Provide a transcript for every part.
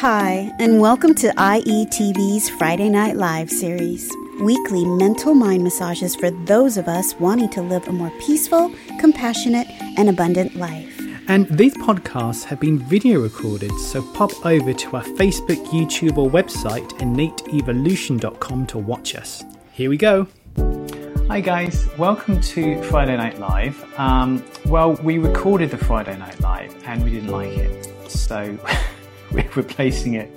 Hi, and welcome to IETV's Friday Night Live series. Weekly mental mind massages for those of us wanting to live a more peaceful, compassionate, and abundant life. And these podcasts have been video recorded, so pop over to our Facebook, YouTube, or website, innateevolution.com to watch us. Here we go. Hi, guys. Welcome to Friday Night Live. Um, well, we recorded the Friday Night Live and we didn't like it, so we're replacing it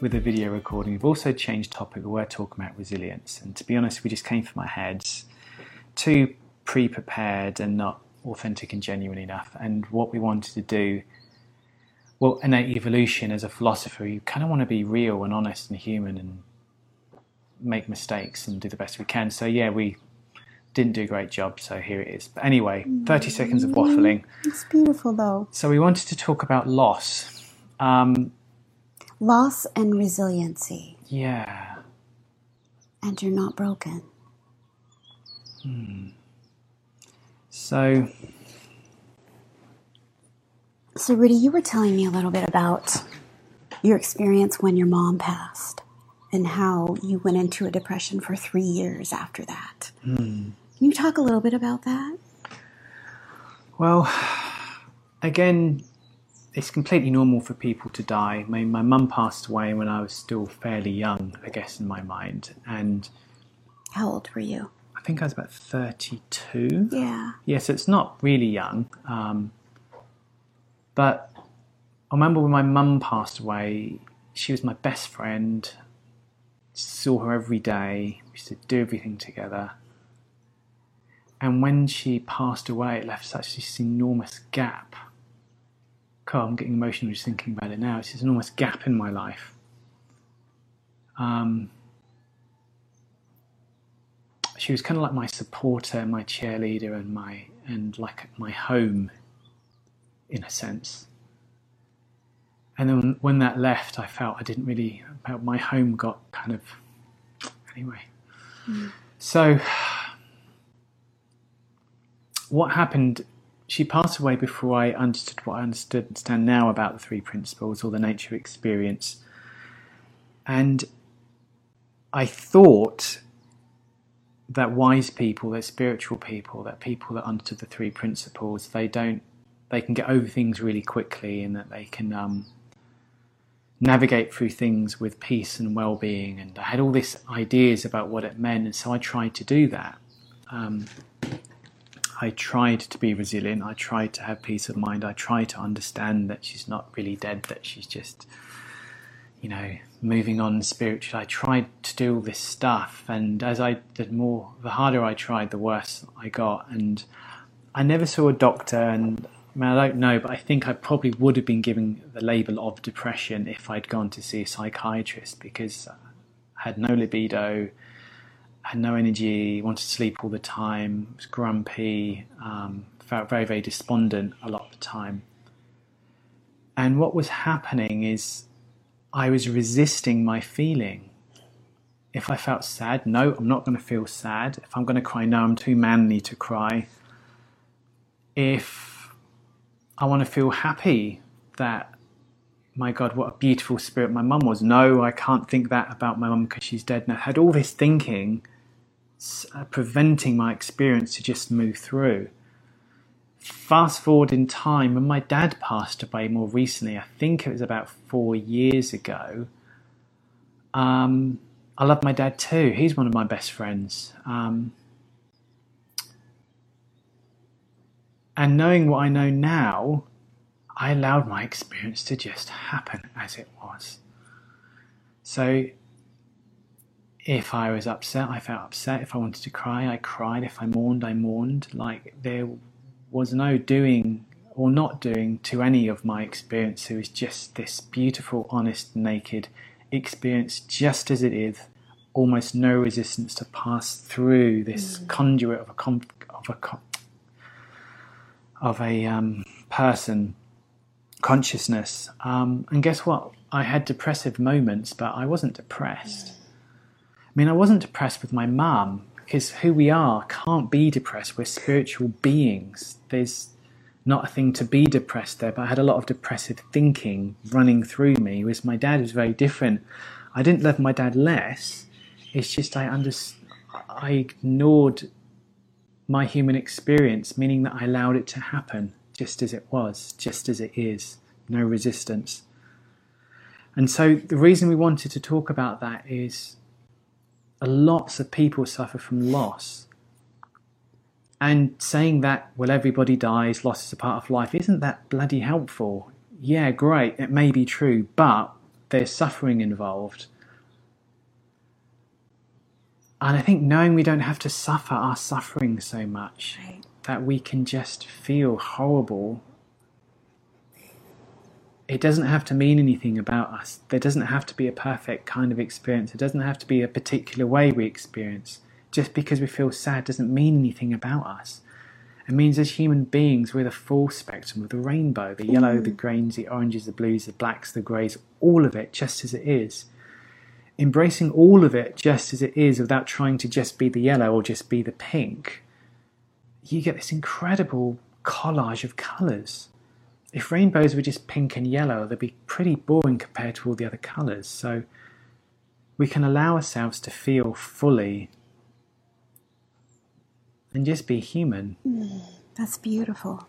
with a video recording. We've also changed topic. We're talking about resilience, and to be honest, we just came from our heads too pre prepared and not authentic and genuine enough. And what we wanted to do, well, innate evolution as a philosopher, you kind of want to be real and honest and human and make mistakes and do the best we can. So, yeah, we didn't do a great job, so here it is. But anyway, 30 seconds of waffling. It's beautiful, though. So, we wanted to talk about loss. Um, Loss and resiliency, yeah. and you're not broken. So, So, Rudy, you were telling me a little bit about your experience when your mom passed and how you went into a depression for three years after that. Can you talk a little bit about that? Well, again, it's completely normal for people to die. My, my mum passed away when I was still fairly young, I guess, in my mind. And How old were you? I think I was about 32. Yeah. Yes, it's not really young. Um, but I remember when my mum passed away, she was my best friend. Saw her every day. We used to do everything together. And when she passed away, it left such this enormous gap. God, I'm getting emotional just thinking about it now. It's just an enormous gap in my life. Um, she was kind of like my supporter, my cheerleader, and my and like my home, in a sense. And then when that left, I felt I didn't really. My home got kind of. Anyway, so what happened? She passed away before I understood what I understand now about the three principles or the nature of experience, and I thought that wise people, that spiritual people, that people that understood the three principles, they don't, they can get over things really quickly, and that they can um, navigate through things with peace and well-being. And I had all these ideas about what it meant, and so I tried to do that. Um, I tried to be resilient. I tried to have peace of mind. I tried to understand that she's not really dead. That she's just you know, moving on spiritually. I tried to do all this stuff, and as I did more, the harder I tried, the worse I got. And I never saw a doctor, and I, mean, I don't know, but I think I probably would have been given the label of depression if I'd gone to see a psychiatrist because I had no libido, had no energy, wanted to sleep all the time, was grumpy, um, felt very, very despondent a lot of the time. And what was happening is I was resisting my feeling. If I felt sad, no, I'm not going to feel sad. If I'm going to cry, no, I'm too manly to cry. If I want to feel happy that, my God, what a beautiful spirit my mum was, no, I can't think that about my mum because she's dead. And I had all this thinking s- uh, preventing my experience to just move through fast forward in time, when my dad passed away more recently, I think it was about four years ago. Um, I love my dad too. He's one of my best friends. Um, and knowing what I know now, I allowed my experience to just happen as it was. So if I was upset, I felt upset. If I wanted to cry, I cried. If I mourned, I mourned. Like there was no doing or not doing to any of my experience. It was just this beautiful, honest, naked experience, just as it is. Almost no resistance to pass through this conduit of a com- of a com- of a um, person consciousness. Um, and guess what? I had depressive moments, but I wasn't depressed. I mean, I wasn't depressed with my mum because who we are can't be depressed. We're spiritual beings. There's not a thing to be depressed there, but I had a lot of depressive thinking running through me. Whereas my dad was very different. I didn't love my dad less. It's just I under, I ignored my human experience, meaning that I allowed it to happen just as it was, just as it is, no resistance. And so the reason we wanted to talk about that is lots of people suffer from loss. And saying that, well, everybody dies, loss is a part of life, isn't that bloody helpful? Yeah, great, it may be true, but there's suffering involved. And I think knowing we don't have to suffer our suffering so much, right. that we can just feel horrible it doesn't have to mean anything about us. There doesn't have to be a perfect kind of experience. It doesn't have to be a particular way we experience. Just because we feel sad doesn't mean anything about us. It means as human beings, we're the full spectrum of the rainbow the yellow, the mm. greens, the oranges, the blues, the blacks, the greys, all of it just as it is. Embracing all of it just as it is without trying to just be the yellow or just be the pink, you get this incredible collage of colours if rainbows were just pink and yellow, they'd be pretty boring compared to all the other colours. So we can allow ourselves to feel fully and just be human. Mm, that's beautiful.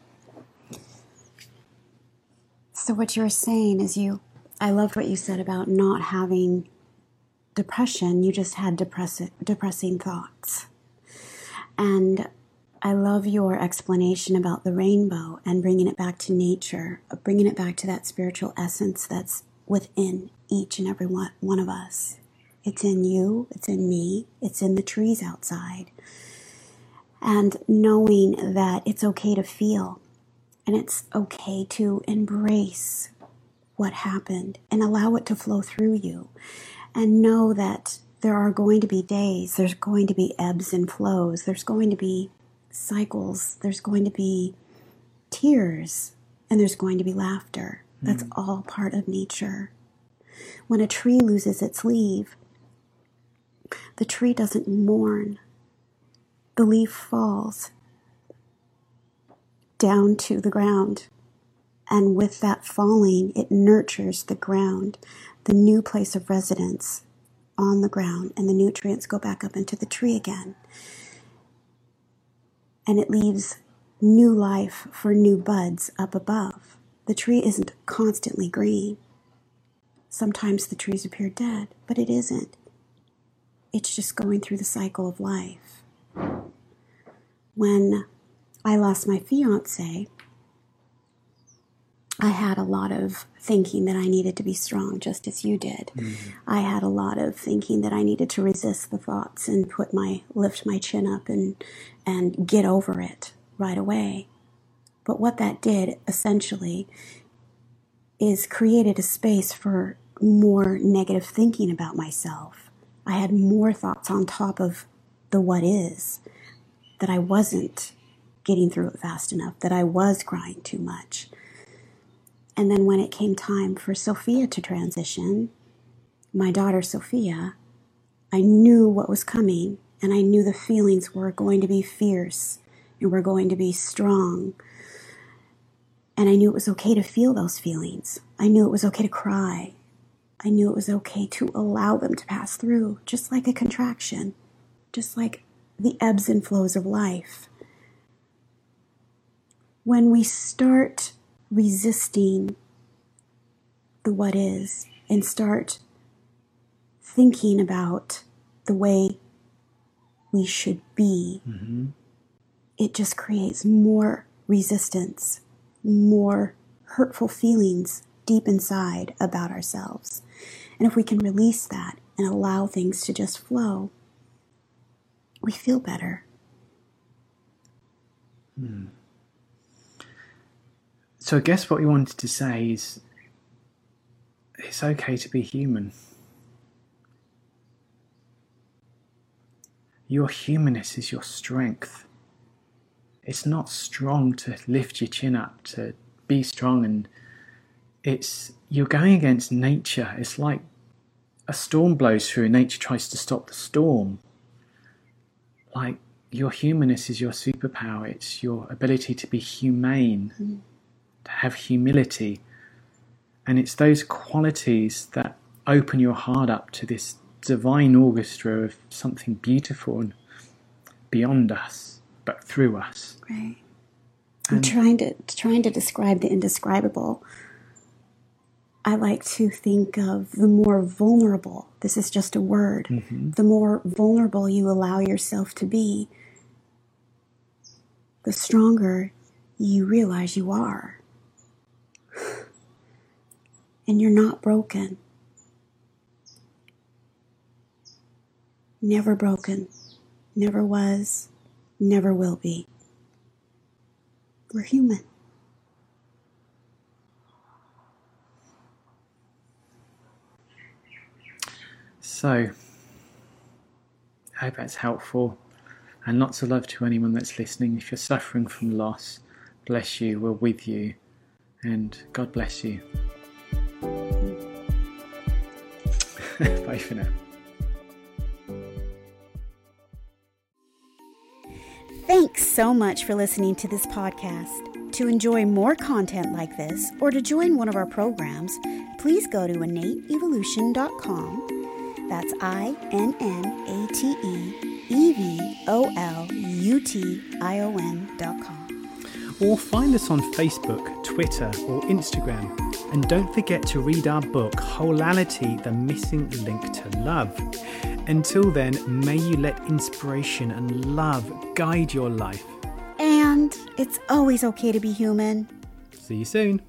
So, what you're saying is you, I loved what you said about not having depression, you just had depress- depressing thoughts. And I love your explanation about the rainbow and bringing it back to nature, bringing it back to that spiritual essence that's within each and every one, one of us. It's in you, it's in me, it's in the trees outside. And knowing that it's okay to feel and it's okay to embrace what happened and allow it to flow through you. And know that there are going to be days, there's going to be ebbs and flows, there's going to be cycles. There's going to be tears and there's going to be laughter. That's mm. all part of nature. When a tree loses its leaf, the tree doesn't mourn. The leaf falls down to the ground. And with that falling, it nurtures the ground, the new place of residence on the ground, and the nutrients go back up into the tree again and it leaves new life for new buds up above. The tree isn't constantly green. Sometimes the trees appear dead, but it isn't. It's just going through the cycle of life. When I lost my fiance, I had a lot of thinking that I needed to be strong, just as you did. Mm-hmm. I had a lot of thinking that I needed to resist the thoughts and put my lift my chin up and and get over it right away. But what that did essentially is created a space for more negative thinking about myself. I had more thoughts on top of the what is that I wasn't getting through it fast enough, that I was crying too much and then when it came time for Sophia to transition, my daughter Sophia, I knew what was coming and I knew the feelings were going to be fierce and were going to be strong. And I knew it was okay to feel those feelings. I knew it was okay to cry. I knew it was okay to allow them to pass through, just like a contraction, just like the ebbs and flows of life. When we start resisting the what is and start thinking about the way we should be, mm-hmm. it just creates more resistance, more hurtful feelings deep inside about ourselves. And if we can release that and allow things to just flow, we feel better. Hmm. So I guess what we wanted to say is it's okay to be human. Your humanness is your strength. It's not strong to lift your chin up, to be strong, and it's you're going against nature. It's like a storm blows through, and nature tries to stop the storm. Like your humanness is your superpower. It's your ability to be humane, mm. To have humility. And it's those qualities that open your heart up to this divine orchestra of something beautiful and beyond us, but through us. Right. I'm trying to trying to describe the indescribable. I like to think of the more vulnerable. This is just a word. Mm-hmm. The more vulnerable you allow yourself to be, the stronger you realize you are. And you're not broken. Never broken. Never was. Never will be. We're human. So, I hope that's helpful and lots of love to anyone that's listening. If you're suffering from loss, bless you, we're with you, and God bless you. Bye for now. Thanks so much for listening to this podcast. To enjoy more content like this or to join one of our programs, please go to innateevolution.com. That's I N N A T E E V O L U T I O N.com. Or find us on Facebook, Twitter, or Instagram. And don't forget to read our book, Holality The Missing Link to Love. Until then, may you let inspiration and love guide your life. And it's always okay to be human. See you soon.